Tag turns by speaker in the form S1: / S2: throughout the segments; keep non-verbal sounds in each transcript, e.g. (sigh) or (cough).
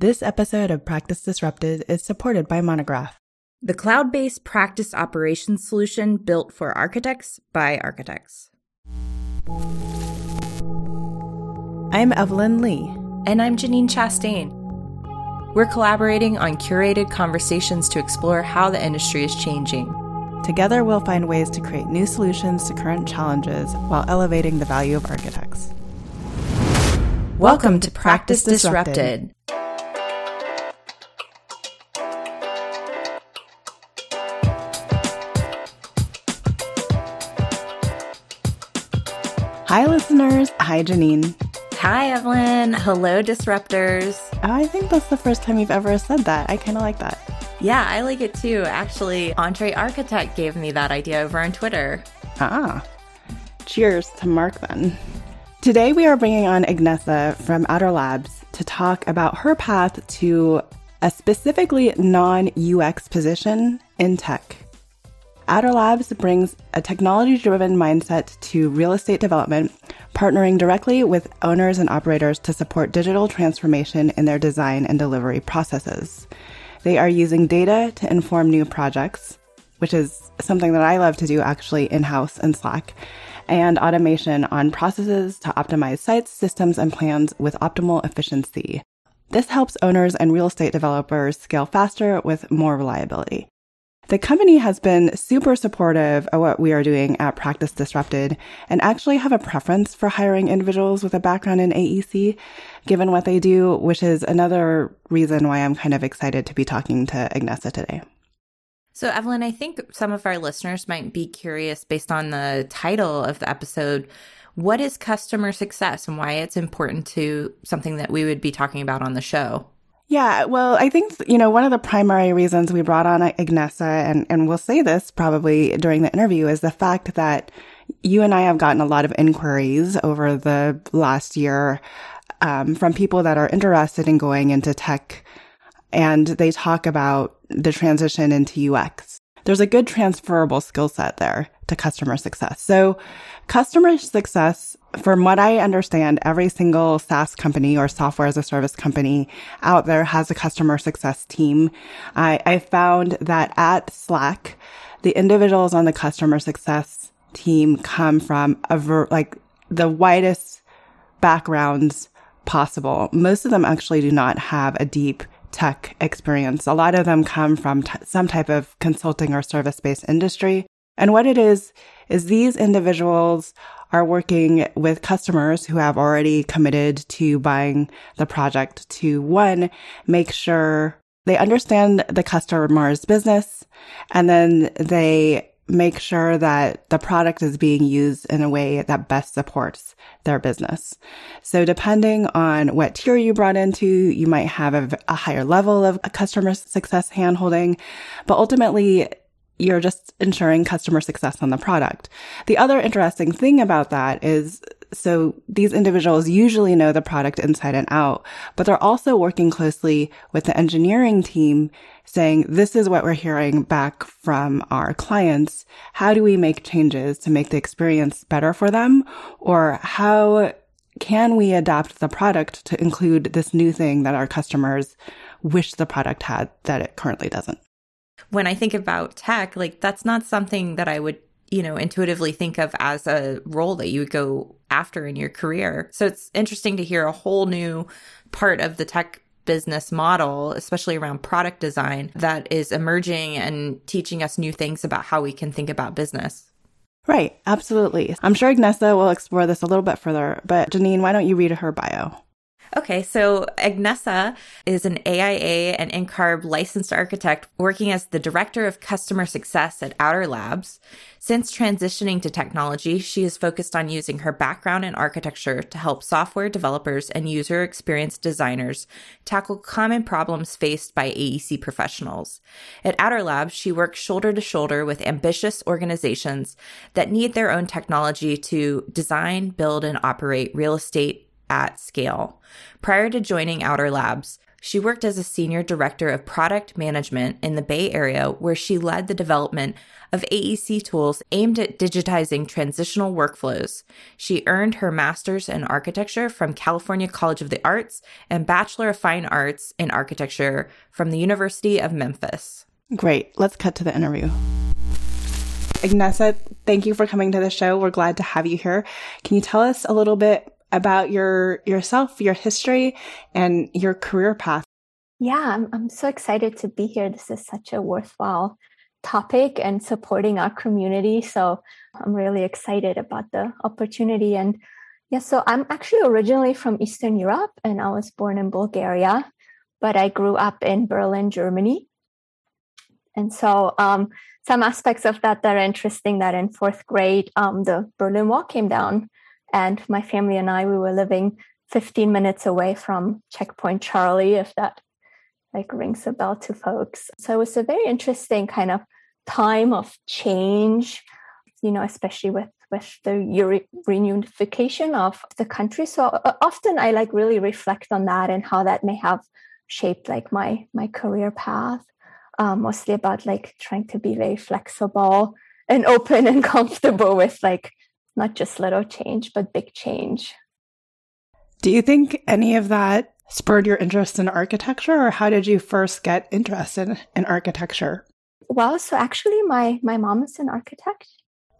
S1: This episode of Practice Disrupted is supported by Monograph,
S2: the cloud based practice operations solution built for architects by architects.
S1: I'm Evelyn Lee.
S2: And I'm Janine Chastain. We're collaborating on curated conversations to explore how the industry is changing.
S1: Together, we'll find ways to create new solutions to current challenges while elevating the value of architects.
S2: Welcome, Welcome to Practice, Practice Disrupted. Disrupted.
S1: Hi, listeners. Hi, Janine.
S2: Hi, Evelyn. Hello, disruptors.
S1: I think that's the first time you've ever said that. I kind of like that.
S2: Yeah, I like it too. Actually, Andre Architect gave me that idea over on Twitter.
S1: Ah. Cheers to Mark then. Today, we are bringing on Agnesa from Outer Labs to talk about her path to a specifically non UX position in tech. Outer Labs brings a technology driven mindset to real estate development, partnering directly with owners and operators to support digital transformation in their design and delivery processes. They are using data to inform new projects, which is something that I love to do actually in house in Slack, and automation on processes to optimize sites, systems, and plans with optimal efficiency. This helps owners and real estate developers scale faster with more reliability. The company has been super supportive of what we are doing at Practice Disrupted and actually have a preference for hiring individuals with a background in AEC, given what they do, which is another reason why I'm kind of excited to be talking to Agnesa today.
S2: So, Evelyn, I think some of our listeners might be curious based on the title of the episode. What is customer success and why it's important to something that we would be talking about on the show?
S1: Yeah, well, I think, you know, one of the primary reasons we brought on Agnesa, and, and we'll say this probably during the interview, is the fact that you and I have gotten a lot of inquiries over the last year um, from people that are interested in going into tech, and they talk about the transition into UX. There's a good transferable skill set there to customer success. So customer success from what I understand, every single SaaS company or software as a service company out there has a customer success team. I, I found that at Slack, the individuals on the customer success team come from a ver- like the widest backgrounds possible. Most of them actually do not have a deep tech experience. A lot of them come from t- some type of consulting or service based industry. And what it is, is these individuals are working with customers who have already committed to buying the project to one, make sure they understand the customer's business and then they make sure that the product is being used in a way that best supports their business. So depending on what tier you brought into, you might have a, a higher level of customer success handholding, but ultimately you're just ensuring customer success on the product. The other interesting thing about that is so these individuals usually know the product inside and out, but they're also working closely with the engineering team saying, this is what we're hearing back from our clients. How do we make changes to make the experience better for them? Or how can we adapt the product to include this new thing that our customers wish the product had that it currently doesn't?
S2: When I think about tech, like that's not something that I would, you know, intuitively think of as a role that you would go after in your career. So it's interesting to hear a whole new part of the tech business model, especially around product design, that is emerging and teaching us new things about how we can think about business.
S1: Right, absolutely. I'm sure Agnesa will explore this a little bit further, but Janine, why don't you read her bio?
S2: Okay, so Agnesa is an AIA and NCARB licensed architect working as the director of customer success at Outer Labs. Since transitioning to technology, she is focused on using her background in architecture to help software developers and user experience designers tackle common problems faced by AEC professionals. At Outer Labs, she works shoulder to shoulder with ambitious organizations that need their own technology to design, build, and operate real estate at scale. Prior to joining Outer Labs, She worked as a senior director of product management in the Bay Area, where she led the development of AEC tools aimed at digitizing transitional workflows. She earned her master's in architecture from California College of the Arts and Bachelor of Fine Arts in Architecture from the University of Memphis.
S1: Great. Let's cut to the interview. Agnesa, thank you for coming to the show. We're glad to have you here. Can you tell us a little bit about your yourself, your history, and your career path.
S3: Yeah, I'm, I'm so excited to be here. This is such a worthwhile topic and supporting our community. So I'm really excited about the opportunity. And yeah, so I'm actually originally from Eastern Europe and I was born in Bulgaria, but I grew up in Berlin, Germany. And so um, some aspects of that that are interesting that in fourth grade, um, the Berlin Wall came down and my family and I, we were living 15 minutes away from Checkpoint Charlie, if that like rings a bell to folks. So it was a very interesting kind of time of change, you know, especially with with the reunification of the country. So uh, often I like really reflect on that and how that may have shaped like my my career path. Um, mostly about like trying to be very flexible and open and (laughs) comfortable with like not just little change, but big change.
S1: Do you think any of that spurred your interest in architecture, or how did you first get interested in architecture?
S3: Well, so actually, my my mom is an architect.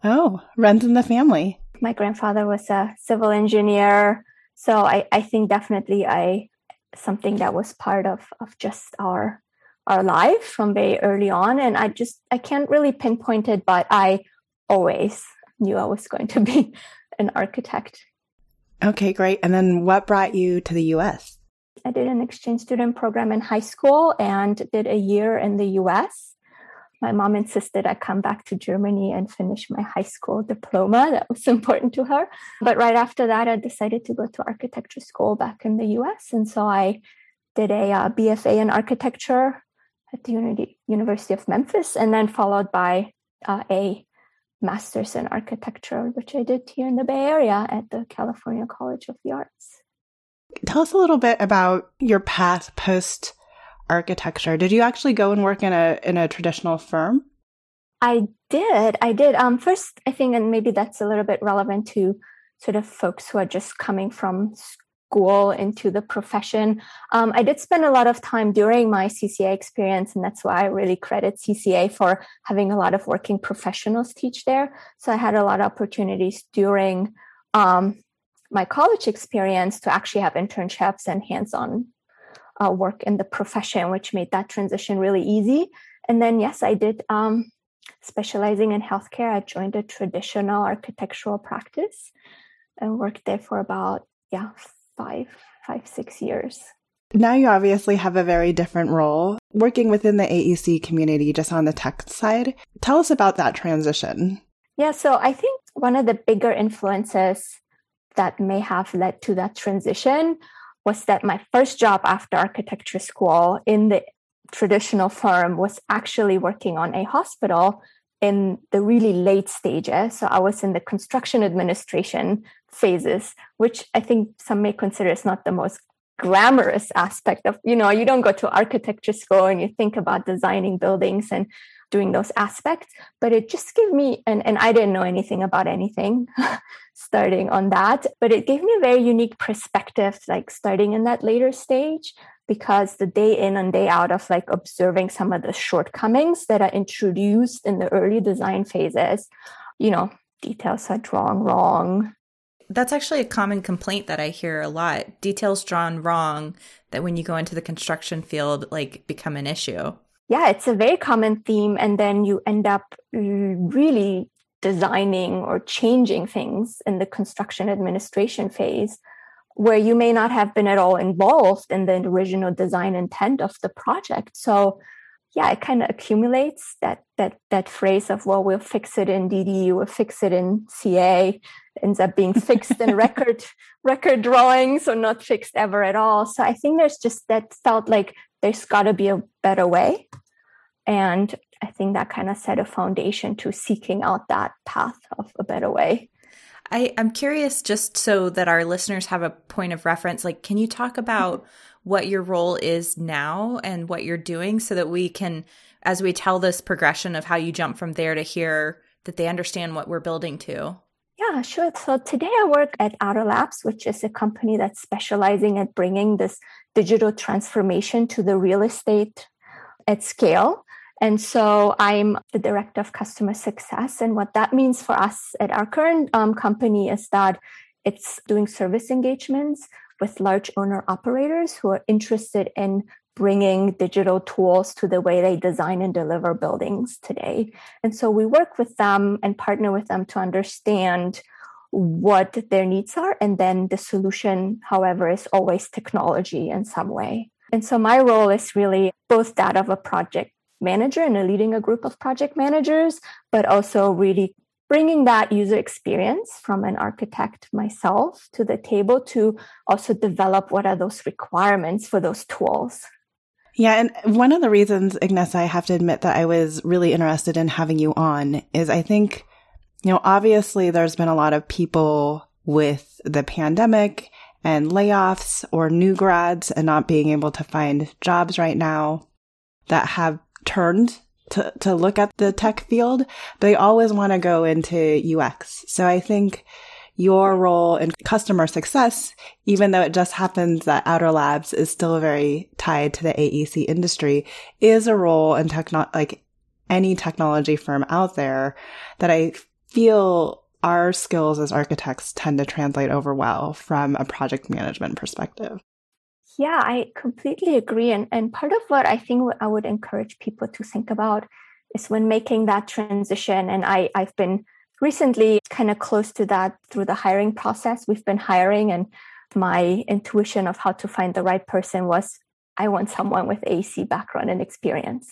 S1: Oh, runs in the family.
S3: My grandfather was a civil engineer, so I I think definitely I something that was part of of just our our life from very early on, and I just I can't really pinpoint it, but I always knew I was going to be (laughs) an architect.
S1: Okay, great. And then what brought you to the US?
S3: I did an exchange student program in high school and did a year in the US. My mom insisted I come back to Germany and finish my high school diploma. That was (laughs) important to her. But right after that, I decided to go to architecture school back in the US. And so I did a uh, BFA in architecture at the Uni- University of Memphis, and then followed by uh, a master's in architecture, which I did here in the Bay Area at the California College of the Arts.
S1: Tell us a little bit about your path post architecture. Did you actually go and work in a in a traditional firm?
S3: I did. I did. Um, first, I think, and maybe that's a little bit relevant to sort of folks who are just coming from school into the profession. Um, I did spend a lot of time during my CCA experience, and that's why I really credit CCA for having a lot of working professionals teach there. So I had a lot of opportunities during um, my college experience to actually have internships and hands-on uh, work in the profession, which made that transition really easy. And then, yes, I did um, specializing in healthcare. I joined a traditional architectural practice and worked there for about yeah five, five, six years.
S1: Now you obviously have a very different role working within the AEC community, just on the tech side. Tell us about that transition.
S3: Yeah, so I think one of the bigger influences that may have led to that transition was that my first job after architecture school in the traditional firm was actually working on a hospital in the really late stages. So I was in the construction administration phases, which I think some may consider is not the most glamorous aspect of, you know, you don't go to architecture school and you think about designing buildings and doing those aspects, but it just gave me, and, and I didn't know anything about anything (laughs) starting on that, but it gave me a very unique perspective, like starting in that later stage because the day in and day out of like observing some of the shortcomings that are introduced in the early design phases, you know, details are drawn wrong.
S2: That's actually a common complaint that I hear a lot. Details drawn wrong that when you go into the construction field, like become an issue.
S3: Yeah, it's a very common theme. And then you end up mm, really designing or changing things in the construction administration phase where you may not have been at all involved in the original design intent of the project. So yeah, it kind of accumulates that that that phrase of well, we'll fix it in DD, we'll fix it in CA, ends up being fixed in record (laughs) record drawings or not fixed ever at all. So I think there's just that felt like there's got to be a better way, and I think that kind of set a foundation to seeking out that path of a better way.
S2: I, I'm curious, just so that our listeners have a point of reference, like, can you talk about mm-hmm. what your role is now and what you're doing so that we can, as we tell this progression of how you jump from there to here, that they understand what we're building to?
S3: Yeah, sure. So today I work at Outer Labs, which is a company that's specializing at bringing this digital transformation to the real estate at scale. And so I'm the director of customer success. And what that means for us at our current um, company is that it's doing service engagements with large owner operators who are interested in bringing digital tools to the way they design and deliver buildings today. And so we work with them and partner with them to understand what their needs are. And then the solution, however, is always technology in some way. And so my role is really both that of a project manager and leading a group of project managers, but also really bringing that user experience from an architect myself to the table to also develop what are those requirements for those tools.
S1: Yeah, and one of the reasons, Agnesa, I have to admit that I was really interested in having you on is I think, you know, obviously there's been a lot of people with the pandemic and layoffs or new grads and not being able to find jobs right now that have turned to, to look at the tech field, they always want to go into UX. So I think your role in customer success, even though it just happens that Outer Labs is still very tied to the AEC industry, is a role in techno, like any technology firm out there that I feel our skills as architects tend to translate over well from a project management perspective.
S3: Yeah, I completely agree. And, and part of what I think I would encourage people to think about is when making that transition. And I, I've been recently kind of close to that through the hiring process. We've been hiring, and my intuition of how to find the right person was I want someone with AEC background and experience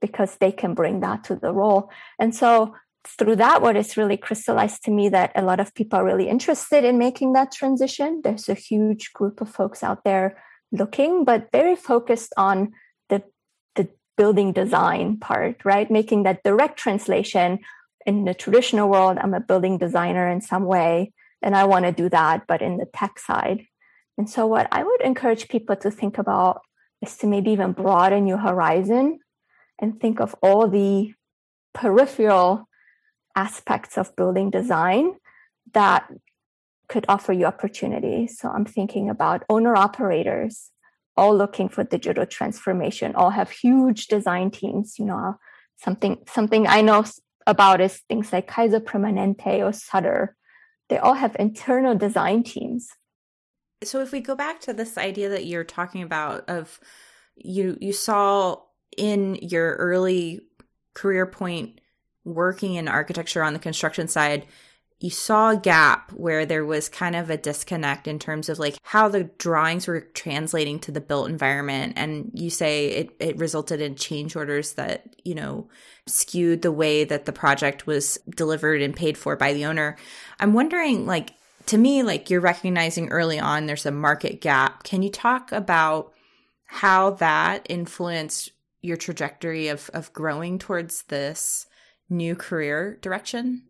S3: because they can bring that to the role. And so through that, what is really crystallized to me that a lot of people are really interested in making that transition. There's a huge group of folks out there looking, but very focused on the, the building design part, right? Making that direct translation in the traditional world. I'm a building designer in some way, and I want to do that, but in the tech side. And so, what I would encourage people to think about is to maybe even broaden your horizon and think of all the peripheral aspects of building design that could offer you opportunities. So I'm thinking about owner operators, all looking for digital transformation, all have huge design teams. You know, something something I know about is things like Kaiser Permanente or Sutter. They all have internal design teams.
S2: So if we go back to this idea that you're talking about of you you saw in your early career point working in architecture on the construction side, you saw a gap where there was kind of a disconnect in terms of like how the drawings were translating to the built environment. And you say it, it resulted in change orders that you know skewed the way that the project was delivered and paid for by the owner. I'm wondering like to me like you're recognizing early on there's a market gap. Can you talk about how that influenced your trajectory of of growing towards this new career direction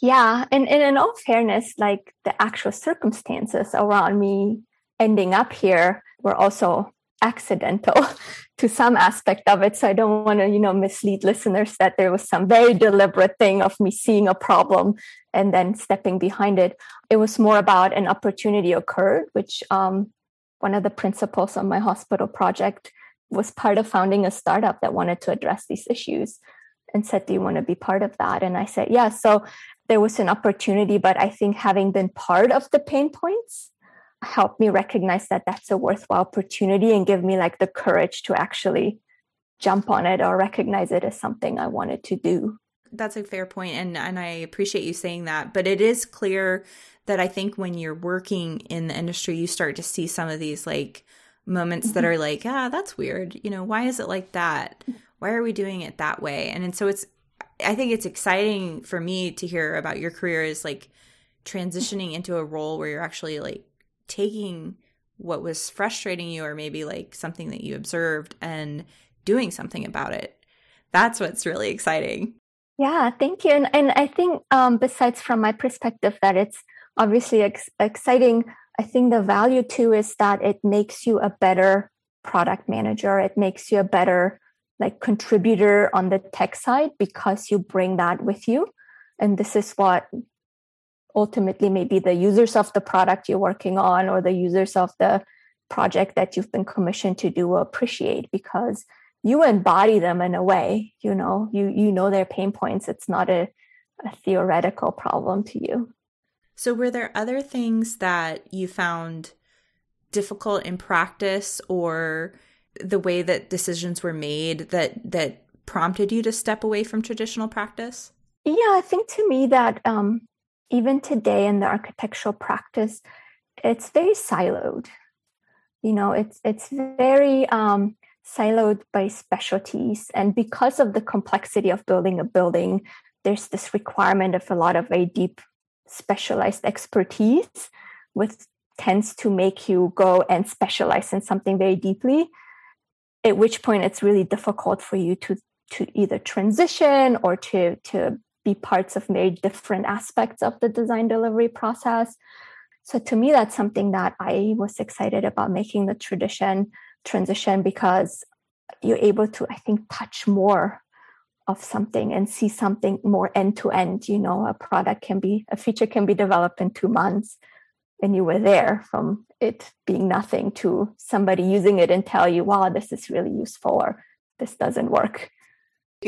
S3: yeah, and, and in all fairness, like the actual circumstances around me ending up here were also accidental (laughs) to some aspect of it. So I don't want to, you know, mislead listeners that there was some very deliberate thing of me seeing a problem and then stepping behind it. It was more about an opportunity occurred, which um, one of the principals on my hospital project was part of founding a startup that wanted to address these issues and said, Do you want to be part of that? And I said, Yeah. So there was an opportunity, but I think having been part of the pain points helped me recognize that that's a worthwhile opportunity and give me like the courage to actually jump on it or recognize it as something I wanted to do.
S2: That's a fair point and and I appreciate you saying that, but it is clear that I think when you're working in the industry you start to see some of these like moments mm-hmm. that are like, ah, that's weird. You know, why is it like that? Why are we doing it that way? And, and so it's I think it's exciting for me to hear about your career is like transitioning into a role where you're actually like taking what was frustrating you or maybe like something that you observed and doing something about it. That's what's really exciting.
S3: Yeah, thank you. And, and I think um, besides from my perspective that it's obviously ex- exciting, I think the value too is that it makes you a better product manager. It makes you a better like contributor on the tech side because you bring that with you. And this is what ultimately maybe the users of the product you're working on or the users of the project that you've been commissioned to do will appreciate because you embody them in a way you know. You you know their pain points. It's not a, a theoretical problem to you.
S2: So were there other things that you found difficult in practice or the way that decisions were made that that prompted you to step away from traditional practice?
S3: Yeah i think to me that um, even today in the architectural practice it's very siloed. You know it's it's very um, siloed by specialties and because of the complexity of building a building there's this requirement of a lot of very deep specialized expertise which tends to make you go and specialize in something very deeply at which point it's really difficult for you to to either transition or to to be parts of very different aspects of the design delivery process. So to me, that's something that I was excited about making the tradition transition because you're able to, I think, touch more of something and see something more end to end. You know, a product can be, a feature can be developed in two months and you were there from it being nothing to somebody using it and tell you, wow, this is really useful or this doesn't work.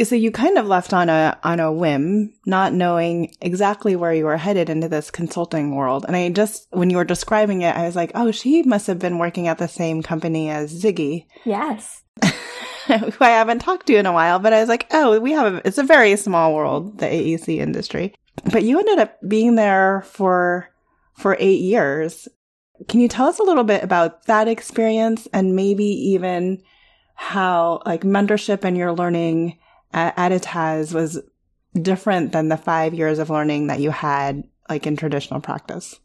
S1: So you kind of left on a on a whim, not knowing exactly where you were headed into this consulting world. And I just when you were describing it, I was like, "Oh, she must have been working at the same company as Ziggy."
S3: Yes. (laughs)
S1: who I haven't talked to in a while, but I was like, "Oh, we have a, it's a very small world, the AEC industry." But you ended up being there for for 8 years. Can you tell us a little bit about that experience and maybe even how like mentorship and your learning at Aditazz was different than the five years of learning that you had like in traditional practice.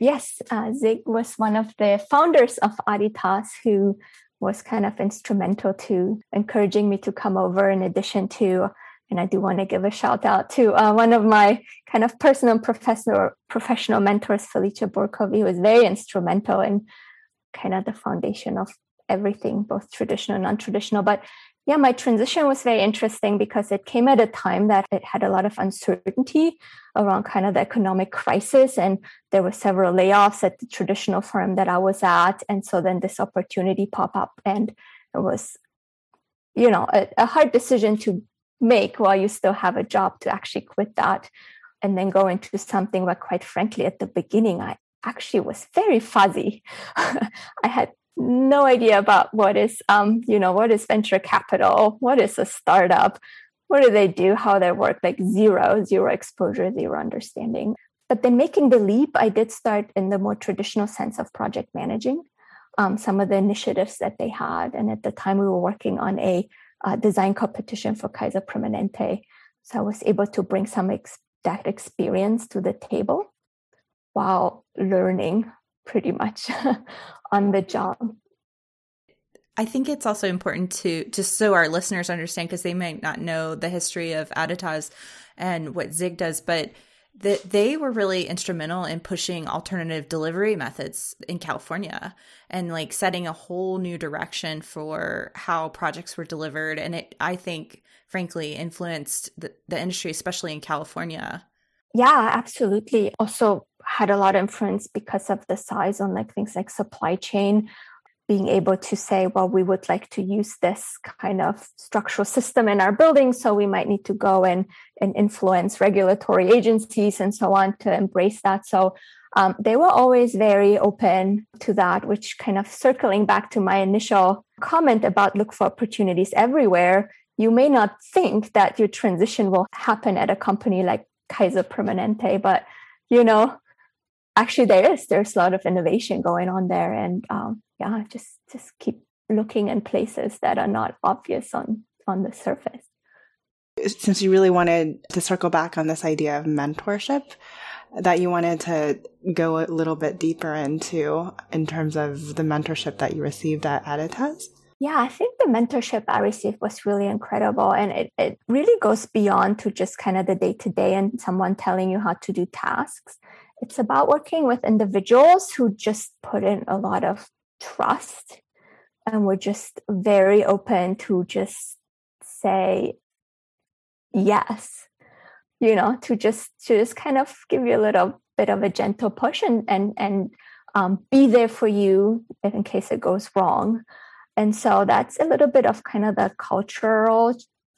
S3: Yes, uh, Zig was one of the founders of Aditazz who was kind of instrumental to encouraging me to come over in addition to and I do want to give a shout out to uh, one of my kind of personal professional professional mentors, Felicia Borkovi, who was very instrumental in kind of the foundation of everything, both traditional and non-traditional. But yeah, my transition was very interesting because it came at a time that it had a lot of uncertainty around kind of the economic crisis. And there were several layoffs at the traditional firm that I was at. And so then this opportunity popped up and it was, you know, a, a hard decision to make while you still have a job to actually quit that and then go into something where quite frankly at the beginning I actually was very fuzzy. (laughs) I had no idea about what is um you know what is venture capital what is a startup what do they do how they work like zero zero exposure zero understanding but then making the leap i did start in the more traditional sense of project managing um, some of the initiatives that they had and at the time we were working on a uh, design competition for kaiser permanente so i was able to bring some ex- that experience to the table while learning pretty much (laughs) on the job.
S2: I think it's also important to just so our listeners understand because they might not know the history of Aditazz and what Zig does, but that they were really instrumental in pushing alternative delivery methods in California and like setting a whole new direction for how projects were delivered. And it, I think, frankly, influenced the, the industry, especially in California.
S3: Yeah, absolutely. Also, had a lot of influence because of the size on like things like supply chain being able to say well we would like to use this kind of structural system in our building so we might need to go and, and influence regulatory agencies and so on to embrace that. So um, they were always very open to that which kind of circling back to my initial comment about look for opportunities everywhere you may not think that your transition will happen at a company like kaiser permanente but you know actually there is there's a lot of innovation going on there and um, yeah just just keep looking in places that are not obvious on on the surface
S1: since you really wanted to circle back on this idea of mentorship that you wanted to go a little bit deeper into in terms of the mentorship that you received at Aditazz?
S3: Yeah, I think the mentorship I received was really incredible. And it, it really goes beyond to just kind of the day to day and someone telling you how to do tasks. It's about working with individuals who just put in a lot of trust and we're just very open to just say yes you know to just to just kind of give you a little bit of a gentle push and and and um, be there for you in case it goes wrong. And so that's a little bit of kind of the cultural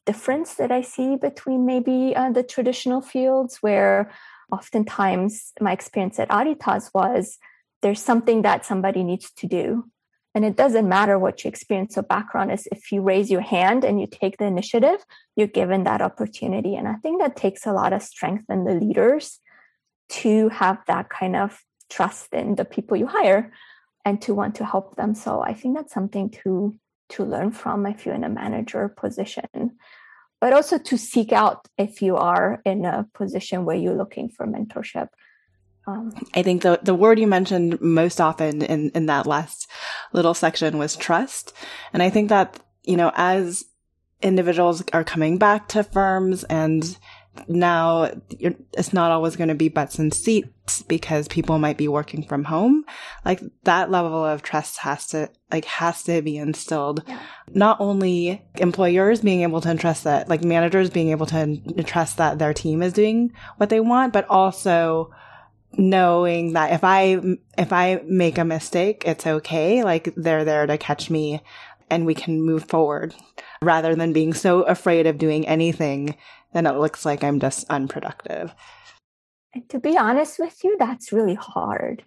S3: difference that i see between maybe uh, the traditional fields where oftentimes my experience at Aditazz was there's something that somebody needs to do and it doesn't matter what your experience or background is. If you raise your hand and you take the initiative, you're given that opportunity. And I think that takes a lot of strength in the leaders to have that kind of trust in the people you hire and to want to help them. So I think that's something to to learn from if you're in a manager position. But also to seek out if you are in a position where you're looking for mentorship.
S1: Um, I think the the word you mentioned most often in in that last little section was trust, and I think that you know as individuals are coming back to firms and now it's not always going to be butts and seats because people might be working from home like that level of trust has to like has to be instilled yeah. not only employers being able to entrust that like managers being able to trust that their team is doing what they want but also knowing that if I, if I make a mistake, it's okay. Like they're there to catch me and we can move forward rather than being so afraid of doing anything then it looks like I'm just unproductive.
S3: And to be honest with you, that's really hard.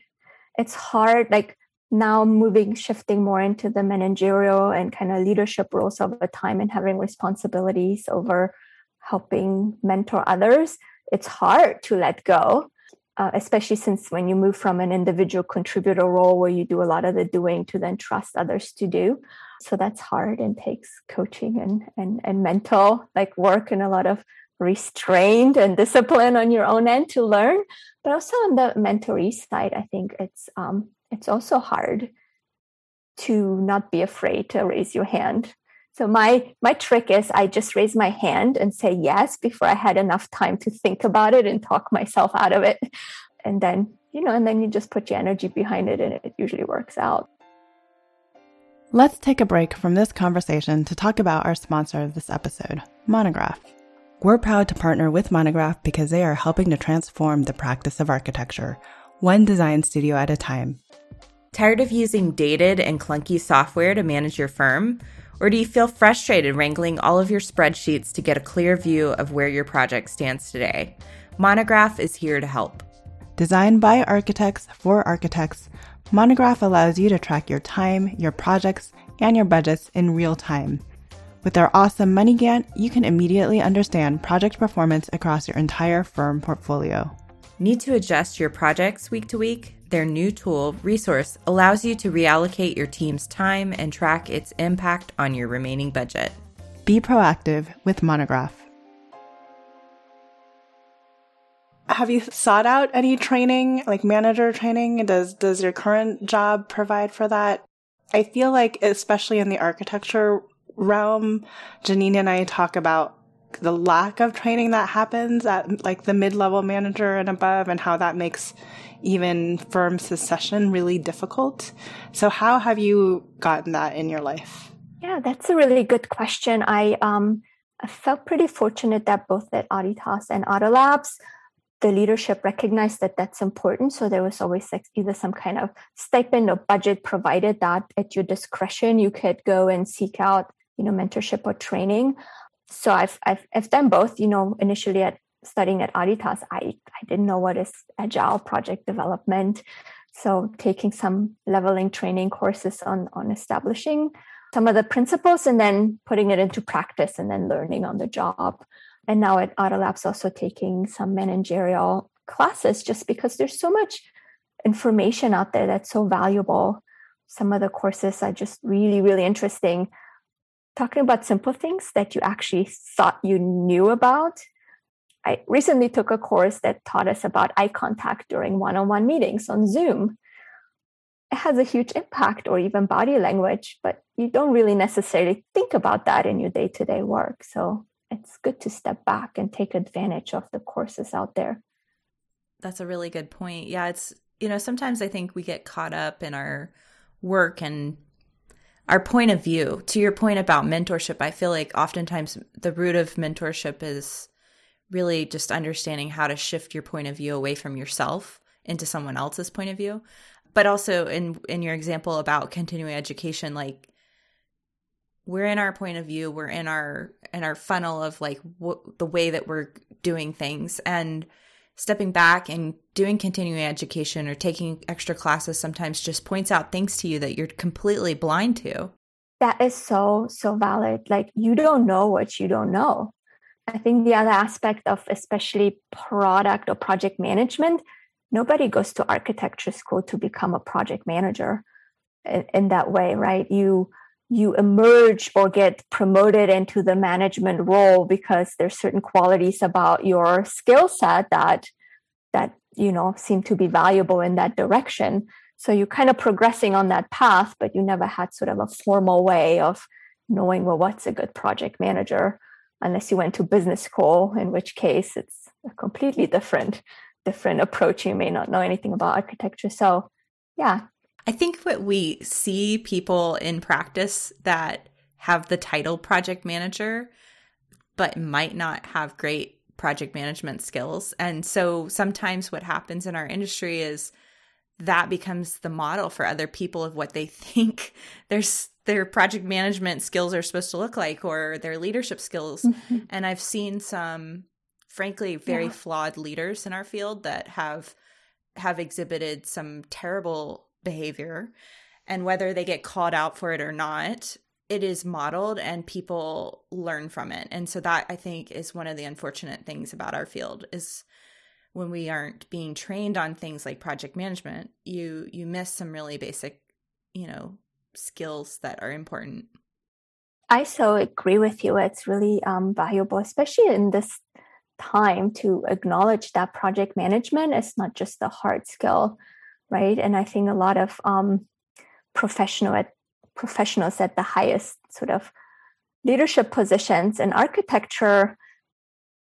S3: It's hard, like now moving, shifting more into the managerial and kind of leadership roles over time and having responsibilities over helping mentor others. It's hard to let go uh, especially since when you move from an individual contributor role where you do a lot of the doing to then trust others to do so that's hard and takes coaching and and and mental like work and a lot of restraint and discipline on your own end to learn but also on the mentoree side i think it's um it's also hard to not be afraid to raise your hand so my my trick is I just raise my hand and say yes before I had enough time to think about it and talk myself out of it. And then, you know, and then you just put your energy behind it and it usually works out.
S1: Let's take a break from this conversation to talk about our sponsor of this episode, Monograph. We're proud to partner with Monograph because they are helping to transform the practice of architecture, one design studio at a time.
S2: Tired of using dated and clunky software to manage your firm? Or do you feel frustrated wrangling all of your spreadsheets to get a clear view of where your project stands today? Monograph is here to help.
S1: Designed by architects for architects, Monograph allows you to track your time, your projects, and your budgets in real time. With their awesome Money Gantt, you can immediately understand project performance across your entire firm portfolio.
S2: Need to adjust your projects week to week? Their new tool, Resource, allows you to reallocate your team's time and track its impact on your remaining budget.
S1: Be proactive with Monograph. Have you sought out any training, like manager training? Does does your current job provide for that? I feel like, especially in the architecture realm, Janine and I talk about the lack of training that happens at like the mid-level manager and above and how that makes even firm succession really difficult. So how have you gotten that in your life?
S3: Yeah, that's a really good question. I um I felt pretty fortunate that both at Aditazz and Outer Labs, the leadership recognized that that's important. So there was always like either some kind of stipend or budget provided that at your discretion you could go and seek out, you know, mentorship or training so I've, I've I've done both. You know, initially at studying at Aditazz, I I didn't know what is agile project development. So taking some leveling training courses on on establishing some of the principles and then putting it into practice and then learning on the job. And now at Outer Labs, also taking some managerial classes just because there's so much information out there that's so valuable. Some of the courses are just really, really interesting talking about simple things that you actually thought you knew about. I recently took a course that taught us about eye contact during one on one meetings on Zoom. It has a huge impact, or even body language, but you don't really necessarily think about that in your day to day work. So it's good to step back and take advantage of the courses out there.
S2: That's a really good point. Yeah, it's, you know, sometimes I think we get caught up in our work and our point of view. To your point about mentorship, I feel like oftentimes the root of mentorship is really just understanding how to shift your point of view away from yourself into someone else's point of view. But also in in your example about continuing education, like we're in our point of view, we're in our in our funnel of like the way that we're doing things and stepping back and doing continuing education or taking extra classes sometimes just points out things to you that you're completely blind to.
S3: That is so, so valid. Like you don't know what you don't know. I think the other aspect of especially product or project management, nobody goes to architecture school to become a project manager in, in that way, right? You you emerge or get promoted into the management role because there's certain qualities about your skill set that that you know seem to be valuable in that direction. So you're kind of progressing on that path but you never had sort of a formal way of knowing well what's a good project manager unless you went to business school in which case it's a completely different different approach. You may not know anything about architecture. So yeah
S2: I think what we see people in practice that have the title project manager, but might not have great project management skills. And so sometimes what happens in our industry is that becomes the model for other people of what they (laughs) think their their project management skills are supposed to look like or their leadership skills. Mm-hmm. And I've seen some frankly very yeah. flawed leaders in our field that have have exhibited some terrible behavior and whether they get called out for it or not it is modeled and people learn from it. And so that i think is one of the unfortunate things about our field is when we aren't being trained on things like project management you you miss some really basic you know skills that are important.
S3: I so agree with you. It's really um, valuable especially in this time to acknowledge that project management is not just a hard skill right? And I think a lot of um, professional at, professionals at the highest sort of leadership positions in architecture,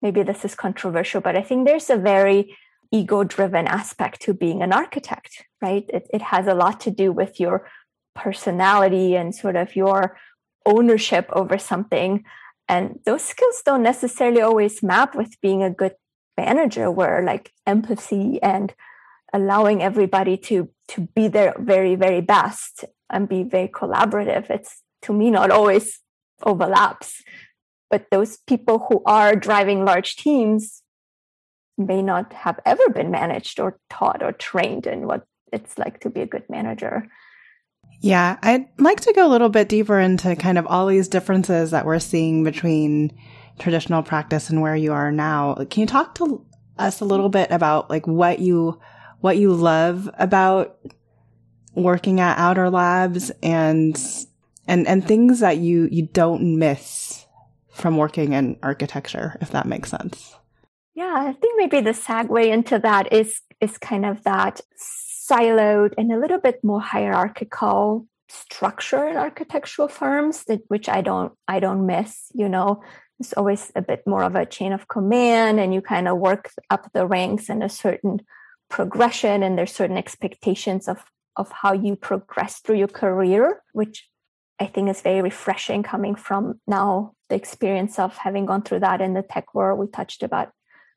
S3: maybe this is controversial, but I think there's a very ego driven aspect to being an architect, right? It, it has a lot to do with your personality and sort of your ownership over something. And those skills don't necessarily always map with being a good manager, where like empathy and allowing everybody to to be their very very best and be very collaborative. It's to me not always overlaps. But those people who are driving large teams may not have ever been managed or taught or trained in what it's like to be a good manager.
S1: Yeah i'd like to go a little bit deeper into kind of all these differences that we're seeing between traditional practice and where you are now. Can you talk to us a little bit about like what you what you love about working at Outer Labs and and and things that you you don't miss from working in architecture, if that makes sense.
S3: Yeah, I think maybe the segue into that is is kind of that siloed and a little bit more hierarchical structure in architectural firms that which I don't I don't miss, you know. It's always a bit more of a chain of command and you kind of work up the ranks in a certain progression and there's certain expectations of of how you progress through your career which i think is very refreshing coming from now the experience of having gone through that in the tech world. We touched about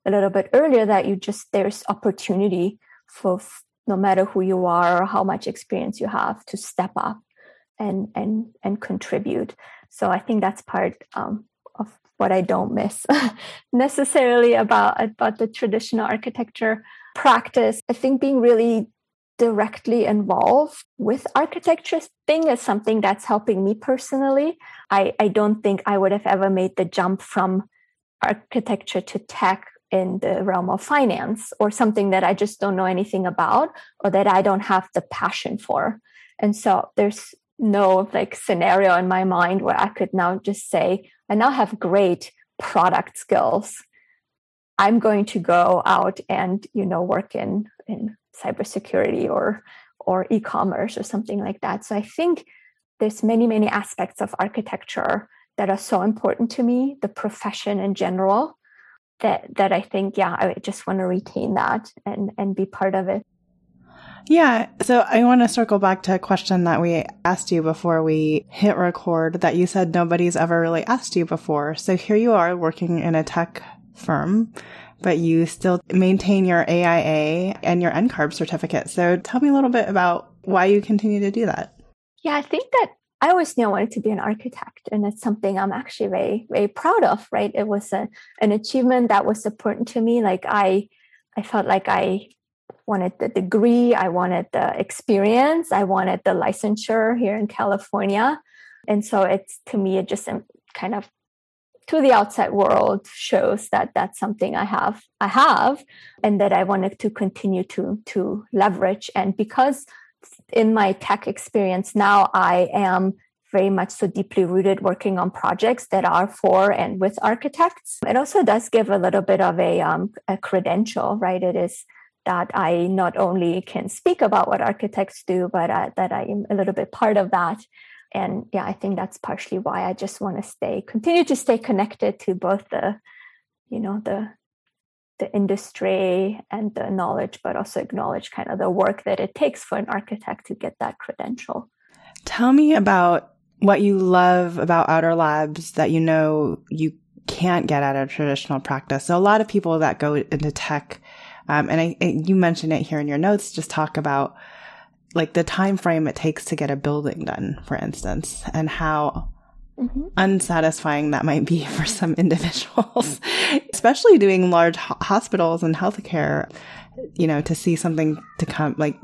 S3: a little bit earlier that you just there's opportunity for no matter who you are or how much experience you have to step up and and and contribute. So i think that's part um, of what i don't miss (laughs) necessarily about about the traditional architecture practice, I think being really directly involved with architecture thing is something that's helping me personally. I, I don't think I would have ever made the jump from architecture to tech in the realm of finance or something that I just don't know anything about or that I don't have the passion for. And so there's no like scenario in my mind where I could now just say, I now have great product skills I'm going to go out and you know work in in cybersecurity or or e-commerce or something like that. So I think there's many many aspects of architecture that are so important to me, the profession in general, that that I think yeah I just want to retain that and and be part of it.
S1: Yeah. So I want to circle back to a question that we asked you before we hit record that you said nobody's ever really asked you before. So here you are working in a tech firm, but you still maintain your AIA and your NCARB certificate. So tell me a little bit about why you continue to do that.
S3: Yeah, I think that I always knew I wanted to be an architect, and it's something I'm actually very, very proud of. Right? It was a, an achievement that was important to me. Like I, I felt like I wanted the degree, I wanted the experience, I wanted the licensure here in California, and so it's to me it just um, kind of to the outside world shows that that's something I have I have and that I wanted to continue to to leverage and because in my tech experience now I am very much so deeply rooted working on projects that are for and with architects. It also does give a little bit of a, um, a credential, right? It is that I not only can speak about what architects do, but uh, that I am a little bit part of that. And yeah, I think that's partially why I just want to stay, continue to stay connected to both the, you know, the the industry and the knowledge, but also acknowledge kind of the work that it takes for an architect to get that credential.
S1: Tell me about what you love about Outer Labs that you know you can't get at a traditional practice. So a lot of people that go into tech, um, and I, you mentioned it here in your notes, just talk about like the time frame it takes to get a building done, for instance, and how mm-hmm. unsatisfying that might be (laughs) for some individuals, (laughs) especially doing large ho- hospitals and healthcare, you know, to see something to come like,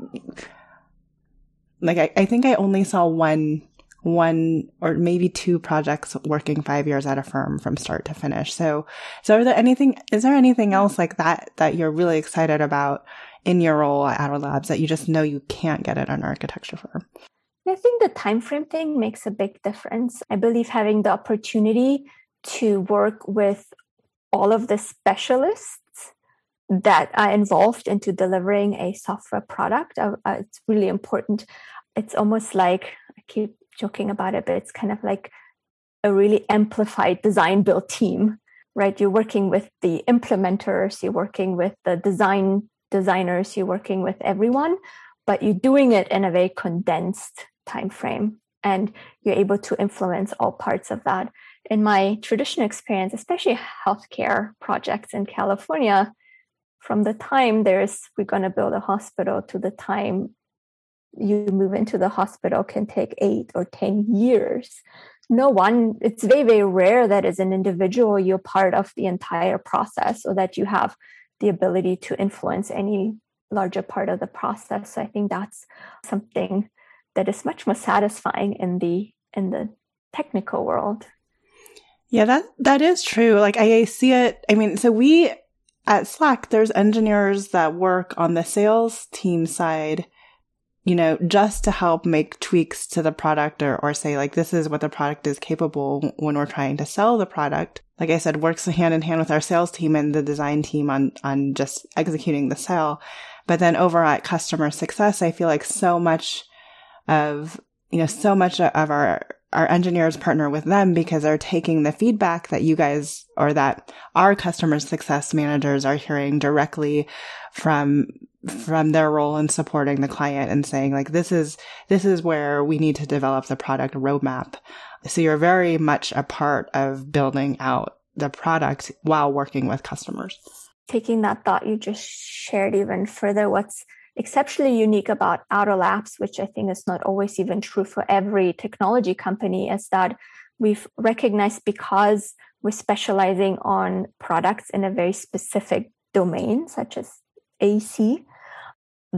S1: like I, I think I only saw one, one or maybe two projects working five years at a firm from start to finish. So, so are there anything, is there anything else like that that you're really excited about in your role at Outer Labs that you just know you can't get at an architecture firm?
S3: I think the time frame thing makes a big difference. I believe having the opportunity to work with all of the specialists that are involved into delivering a software product, uh, uh, it's really important. It's almost like I keep joking about it, but it's kind of like a really amplified design build team, right? You're working with the implementers, you're working with the design designers, you're working with everyone, but you're doing it in a very condensed time frame and you're able to influence all parts of that. In my traditional experience especially healthcare projects in california from the time there's we're going to build a hospital to the time you move into the hospital can take eight or ten years. No one it's very very rare that as an individual you're part of the entire process or that you have the ability to influence any larger part of the process. So i think that's something that is much more satisfying in the in the technical world.
S1: Yeah that that is true. Like i see it i mean so we at slack there's engineers that work on the sales team side you know just to help make tweaks to the product or, or say like this is what the product is capable when we're trying to sell the product. Like i said works hand in hand with our sales team and the design team on on just executing the sale. But then over at customer success i feel like so much of, you know, so much of our, our engineers partner with them because they're taking the feedback that you guys or that our customer success managers are hearing directly from from their role in supporting the client and saying like this is this is where we need to develop the product roadmap. So you're very much a part of building out the product while working with customers.
S3: Taking that thought you just shared even further what's exceptionally unique about Outer Labs, which I think is not always even true for every technology company, is that we've recognized because we're specializing on products in a very specific domain, such as AEC,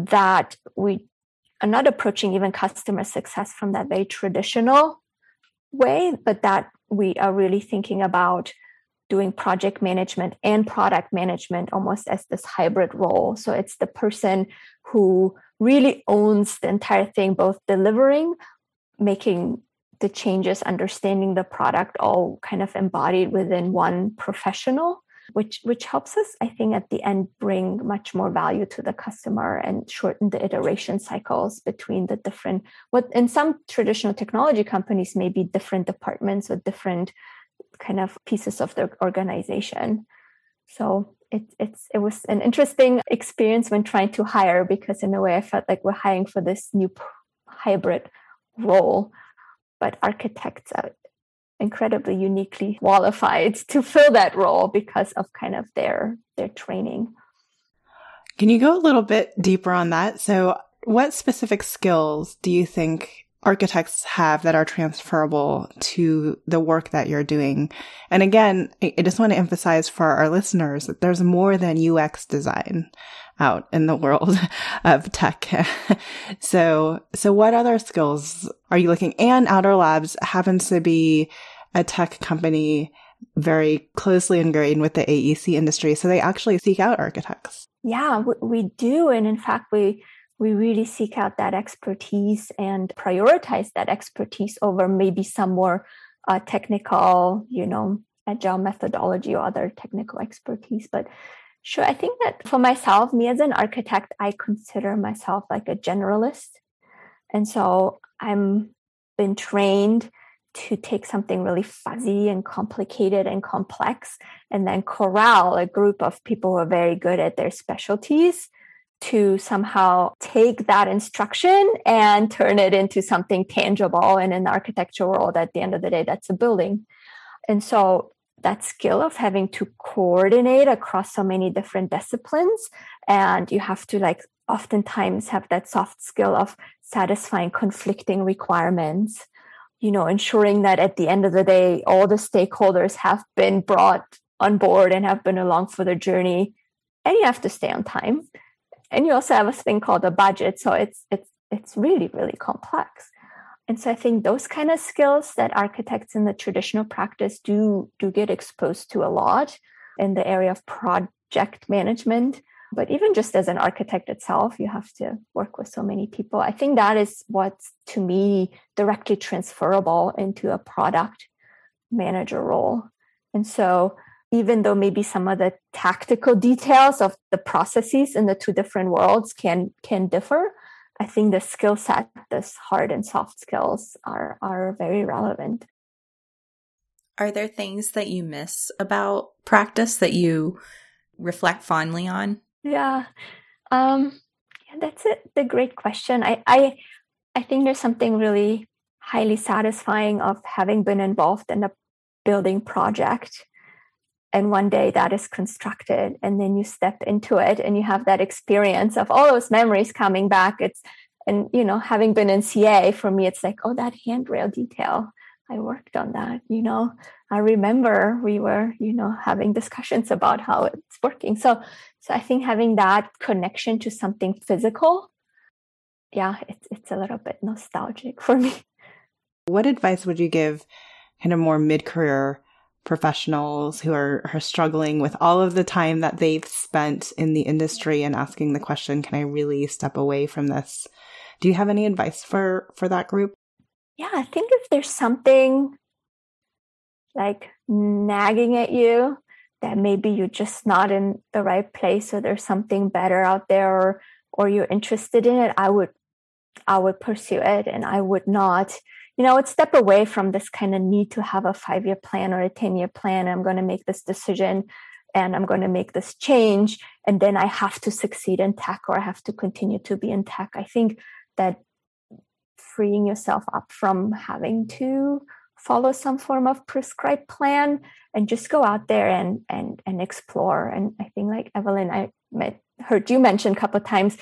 S3: that we are not approaching even customer success from that very traditional way, but that we are really thinking about doing project management and product management almost as this hybrid role. So it's the person who really owns the entire thing, both delivering, making the changes, understanding the product, all kind of embodied within one professional. Which, which helps us, I think, at the end bring much more value to the customer and shorten the iteration cycles between the different what in some traditional technology companies may be different departments or different kind of pieces of the organization. So it, it's it was an interesting experience when trying to hire because in a way I felt like we're hiring for this new hybrid role, but architects are incredibly uniquely qualified (laughs) to fill that role because of kind of their their training.
S1: Can you go a little bit deeper on that? So, what specific skills do you think architects have that are transferable to the work that you're doing. And again, I just want to emphasize for our listeners that there's more than UX design out in the world (laughs) of tech. (laughs) so, so what other skills are you looking? And Outer Labs happens to be a tech company very closely ingrained with the AEC industry. So they actually seek out architects.
S3: Yeah, we do. And in fact, we we really seek out that expertise and prioritize that expertise over maybe some more uh, technical, you know, agile methodology or other technical expertise. But sure, I think that for myself, me as an architect, I consider myself like a generalist. And so I'm been trained to take something really fuzzy and complicated and complex and then corral a group of people who are very good at their specialties to somehow take that instruction and turn it into something tangible in the architecture world at the end of the day that's a building. And so that skill of having to coordinate across so many different disciplines and you have to like oftentimes have that soft skill of satisfying conflicting requirements you know ensuring that at the end of the day all the stakeholders have been brought on board and have been along for the journey and you have to stay on time and you also have a thing called a budget so it's it's it's really really complex. And so i think those kind of skills that architects in the traditional practice do do get exposed to a lot in the area of project management. But even just as an architect itself you have to work with so many people. I think that is what's to me directly transferable into a product manager role. And so even though maybe some of the tactical details of the processes in the two different worlds can can differ i think the skill set this hard and soft skills are are very relevant.
S2: Are there things that you miss about practice that you reflect fondly on?
S3: Yeah. Um yeah that's it the great question. I i i think there's something really highly satisfying of having been involved in a building project and one day that is constructed and then you step into it and you have that experience of all those memories coming back. It's and you know having been in ca for me it's like oh that handrail detail. I worked on that you know. I remember we were you know having discussions about how it's working. So so i think having that connection to something physical yeah it's it's a little bit nostalgic for me.
S1: What advice would you give kind of more mid-career professionals who are, are struggling with all of the time that they've spent in the industry and asking the question, can I really step away from this? Do you have any advice for, for that group?
S3: Yeah, I think if there's something like nagging at you that maybe you're just not in the right place or there's something better out there or, or you're interested in it, I would I would pursue it and I would not you know, I would step away from this kind of need to have a five year plan or a 10 year plan. I'm going to make this decision and I'm going to make this change. And then I have to succeed in tech or I have to continue to be in tech. I think that freeing yourself up from having to follow some form of prescribed plan and just go out there and and and explore. And I think like Evelyn, I met, heard you mention a couple times,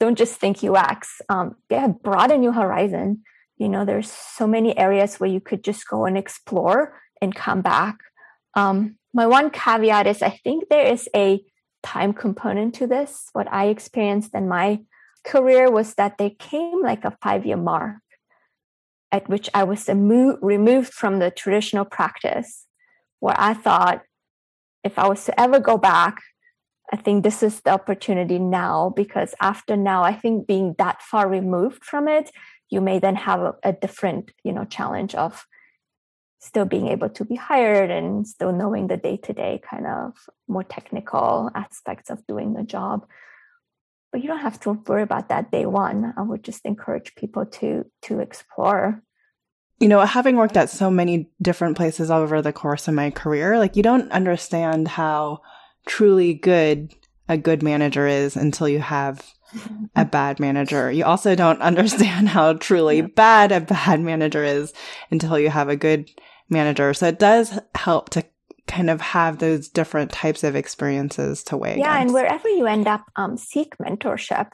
S3: don't just think UX. Um, yeah, broaden your horizon you know there's so many areas where you could just go and explore and come back. Um, my one caveat is i think there is a time component to this. What i experienced in my career was that there came like a five year mark at which i was emo- removed from the traditional practice where i thought if i was to ever go back i think this is the opportunity now because after now i think being that far removed from it you may then have a, a different you know challenge of still being able to be hired and still knowing the day-to-day kind of more technical aspects of doing the job. But you don't have to worry about that day one. I would just encourage people to to explore.
S1: You know having worked at so many different places over the course of my career like you don't understand how truly good a good manager is until you have a bad manager. You also don't understand how truly bad a bad manager is until you have a good manager. So it does help to kind of have those different types of experiences to weigh.
S3: Yeah,
S1: against.
S3: and wherever you end up, um, seek mentorship.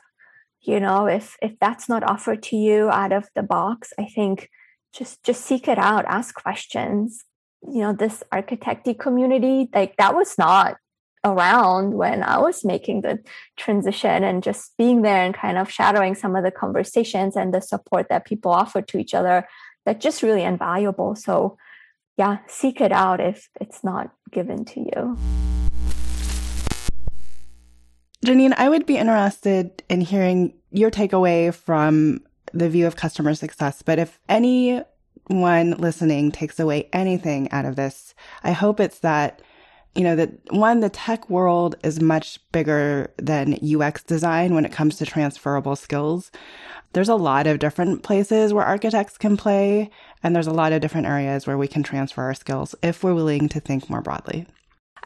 S3: You know, if if that's not offered to you out of the box, I think just just seek it out, ask questions. You know, this architecty community, like that was not around when I was making the transition and just being there and kind of shadowing some of the conversations and the support that people offer to each other that just really invaluable. So yeah, seek it out if it's not given to you.
S1: Janine, I would be interested in hearing your takeaway from the view of customer success. But if anyone listening takes away anything out of this, I hope it's that you know, that one, the tech world is much bigger than UX design when it comes to transferable skills. There's a lot of different places where architects can play, and there's a lot of different areas where we can transfer our skills if we're willing to think more broadly.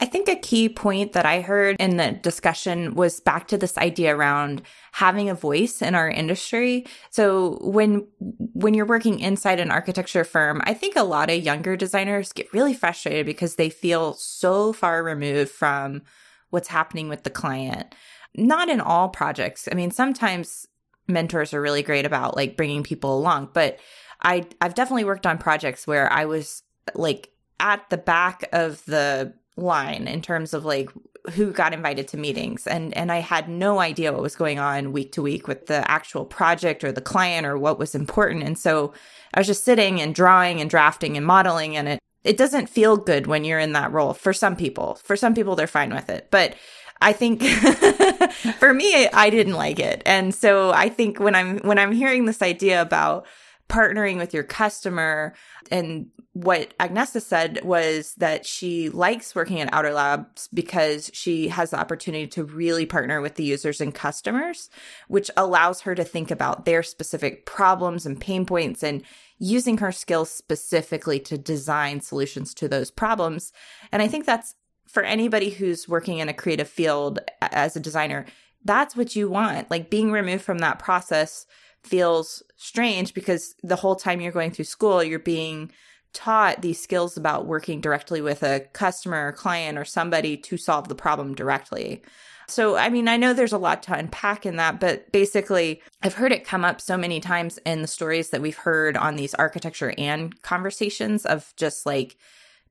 S2: I think a key point that I heard in the discussion was back to this idea around having a voice in our industry. So when when you're working inside an architecture firm, I think a lot of younger designers get really frustrated because they feel so far removed from what's happening with the client. Not in all projects. I mean, sometimes mentors are really great about like bringing people along, but I I've definitely worked on projects where I was like at the back of the line in terms of like who got invited to meetings. And and I had no idea what was going on week to week with the actual project or the client or what was important. And so I was just sitting and drawing and drafting and modeling and it it doesn't feel good when you're in that role for some people. For some people they're fine with it. But I think (laughs) for me I didn't like it. And so I think when I'm when I'm hearing this idea about partnering with your customer. And what Agnesa said was that she likes working at Outer Labs because she has the opportunity to really partner with the users and customers, which allows her to think about their specific problems and pain points and using her skills specifically to design solutions to those problems. And I think that's for anybody who's working in a creative field as a designer, that's what you want. Like being removed from that process feels strange because the whole time you're going through school, you're being taught these skills about working directly with a customer or client or somebody to solve the problem directly. So, I mean, I know there's a lot to unpack in that, but basically, I've heard it come up so many times in the stories that we've heard on these architecture and conversations of just like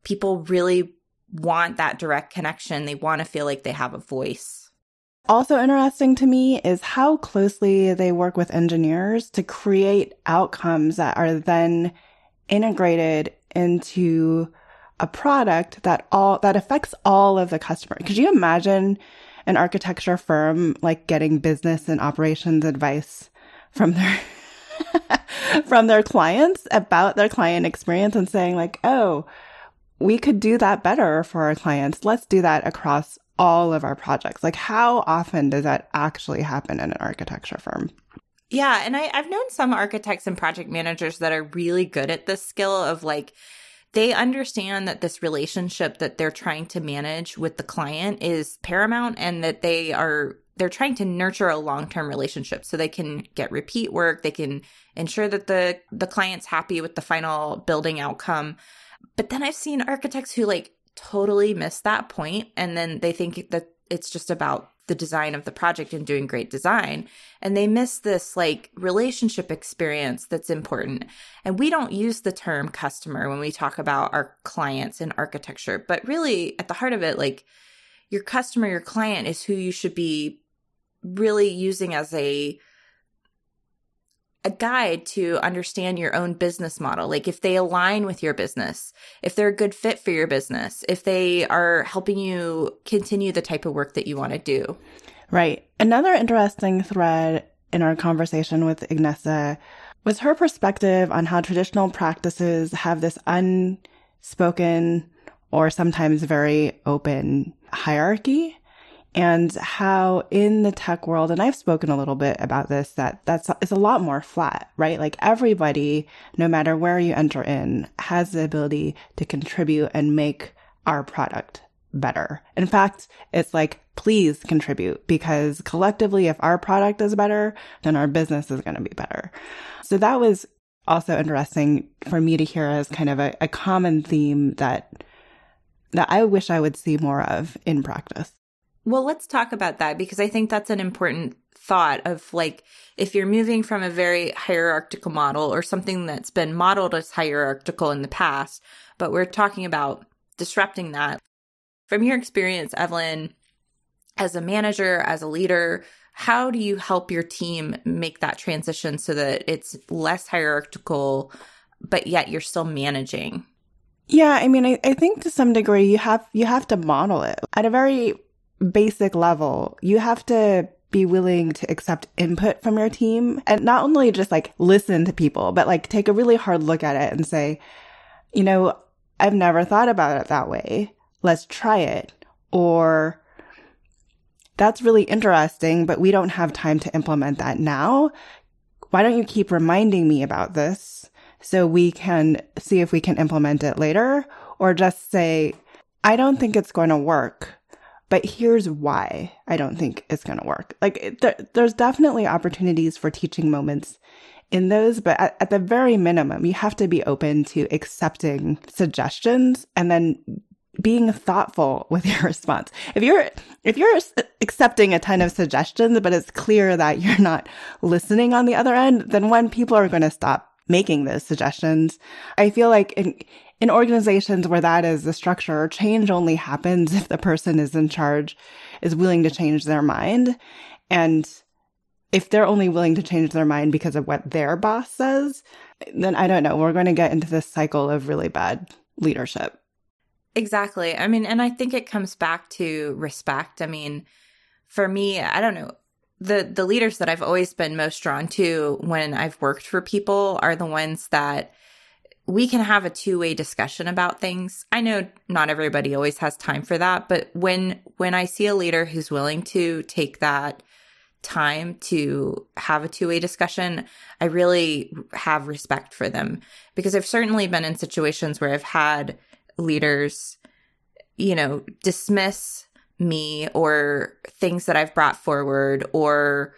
S2: people really want that direct connection. They want to feel like they have a voice.
S1: Also interesting to me is how closely they work with engineers to create outcomes that are then integrated into a product that all that affects all of the customer. Could you imagine an architecture firm like getting business and operations advice from their (laughs) from their clients about their client experience and saying like, "Oh, we could do that better for our clients. Let's do that across all of our projects. Like, how often does that actually happen in an architecture firm?
S2: Yeah. And I, I've known some architects and project managers that are really good at this skill of like, they understand that this relationship that they're trying to manage with the client is paramount and that they are they're trying to nurture a long-term relationship so they can get repeat work they can ensure that the the client's happy with the final building outcome but then i've seen architects who like totally miss that point. And then they think that it's just about the design of the project and doing great design. And they miss this like relationship experience that's important. And we don't use the term customer when we talk about our clients in architecture but really at the heart of it like your customer your client is who you should be really using as a a guide to understand your own business model. Like if they align with your business, if they're a good fit for your business, if they are helping you continue the type of work that you want to do.
S1: Right. Another interesting thread in our conversation with Agnesa was her perspective on how traditional practices have this unspoken or sometimes very open hierarchy and how in the tech world, and I've spoken a little bit about this, that that's, it's a lot more flat, right? Like everybody, no matter where you enter in, has the ability to contribute and make our product better. In fact, it's like, please contribute because collectively, if our product is better, then our business is going to be better. So that was also interesting for me to hear as kind of a, a common theme that that I wish I would see more of in practice.
S2: Well, let's talk about that because I think that's an important thought of like if you're moving from a very hierarchical model or something that's been modeled as hierarchical in the past, but we're talking about disrupting that. From your experience, Evelyn, as a manager, as a leader, how do you help your team make that transition so that it's less hierarchical, but yet you're still managing?
S1: Yeah, I mean, I, I think to some degree you have you have to model it at a very basic level. You have to be willing to accept input from your team and not only just like listen to people, but like take a really hard look at it and say, you know, I've never thought about it that way. Let's try it. Or that's really interesting, but we don't have time to implement that now. Why don't you keep reminding me about this so we can see if we can implement it later? Or just say, I don't think it's going to work but here's why I don't think it's going to work. Like there, there's definitely opportunities for teaching moments in those, but at, at, the very minimum, you have to be open to accepting suggestions and then being thoughtful with your (laughs) response. If you're if you're accepting a ton of suggestions, but it's clear that you're not listening on the other end, then when people are going to stop making those suggestions, I feel like in in organizations where that is the structure, change only happens if the person is in charge is willing to change their mind. And if they're only willing to change their mind because of what their boss says, then I don't know. We're going to get into this cycle of really bad leadership.
S2: Exactly. I mean, and I think it comes back to respect. I mean, for me, I don't know. The the leaders that I've always been most drawn to when I've worked for people are the ones that we can have a two-way discussion about things. I know not everybody always has time for that, but when when I see a leader who's willing to take that time to have a two-way discussion, I really have respect for them because I've certainly been in situations where I've had leaders you know, dismiss me or things that I've brought forward or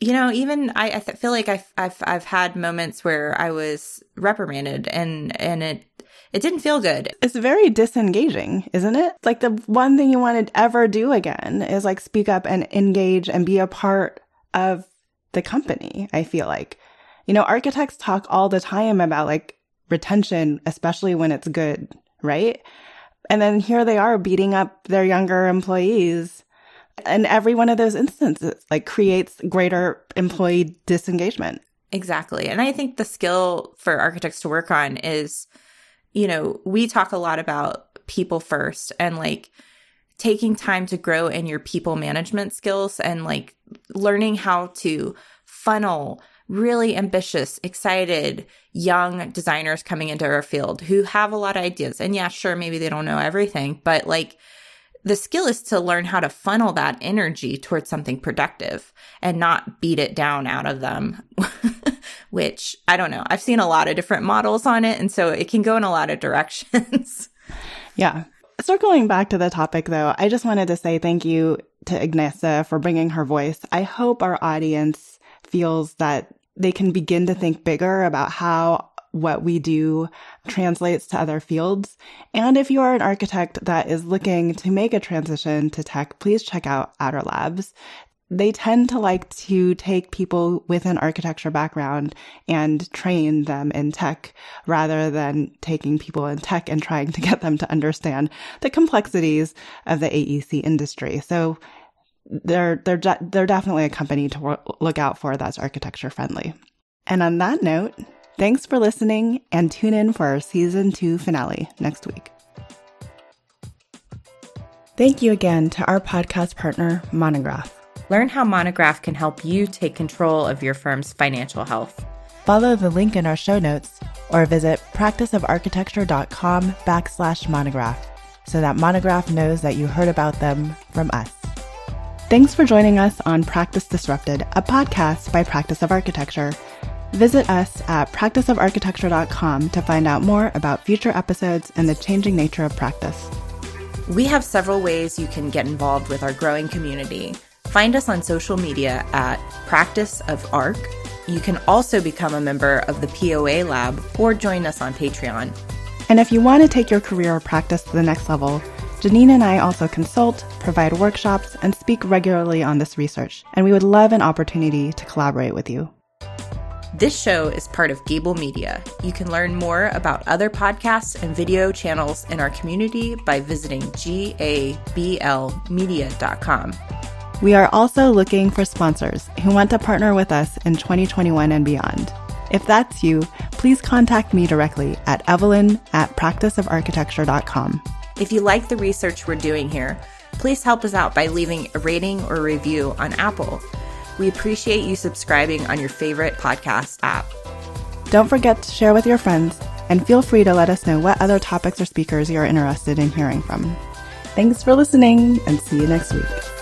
S2: you know, even I, I feel like I've, I've, I've had moments where I was reprimanded and, and it, it didn't feel good.
S1: It's very disengaging, isn't it? Like the one thing you want to ever do again is like speak up and engage and be a part of the company. I feel like, you know, architects talk all the time about like retention, especially when it's good, right? And then here they are beating up their younger employees and every one of those instances like creates greater employee disengagement.
S2: Exactly. And I think the skill for architects to work on is, you know, we talk a lot about people first and like taking time to grow in your people management skills and like learning how to funnel really ambitious, excited young designers coming into our field who have a lot of ideas. And yeah, sure, maybe they don't know everything, but like the skill is to learn how to funnel that energy towards something productive and not beat it down out of them, (laughs) which I don't know. I've seen a lot of different models on it. And so it can go in a lot of (laughs) directions.
S1: yeah. Circling back to the topic though, I just wanted to say thank you to Agnesa for bringing her voice. I hope our audience feels that they can begin to think bigger about how what we do translates to other fields. And if you are an architect that is looking to make a transition to tech, please check out Outer Labs. They tend to like to take people with an architecture background and train them in tech rather than taking people in tech and trying to get them to understand the complexities of the AEC industry. So they're they're they're definitely a company to look out for that's architecture friendly. And on that note, Thanks for listening and tune in for our season two finale next week. Thank you again to our podcast partner, Monograph.
S2: Learn how Monograph can help you take control of your firm's financial health.
S1: Follow the link in our show notes or visit practiceofarchitecture.com backslash monograph so that Monograph knows that you heard about them from us. Thanks for joining us on Practice Disrupted, a podcast by Practice of Architecture Visit us at practiceofarchitecture.com to find out more about future episodes and the changing nature of practice.
S2: We have several ways you can get involved with our growing community. Find us on social media at Practice of ARC. You can also become a member of the POA Lab or join us on Patreon.
S1: And if you want to take your career or practice to the next level, Janine and I also consult, provide workshops, and speak regularly on this research, and we would love an opportunity to collaborate with you.
S2: This show is part of Gabl Media. You can learn more about other podcasts and video channels in our community by visiting gablmedia.com.
S1: We are also looking for sponsors who want to partner with us in 2021 and beyond. If that's you, please contact me directly at evelyn at practiceofarchitecture.com.
S2: If you like the research we're doing here, please help us out by leaving a rating or review on Apple. We appreciate you subscribing on your favorite podcast app.
S1: Don't forget to share with your friends and feel free to let us know what other topics or speakers you're interested in hearing from. Thanks for listening and see you next week.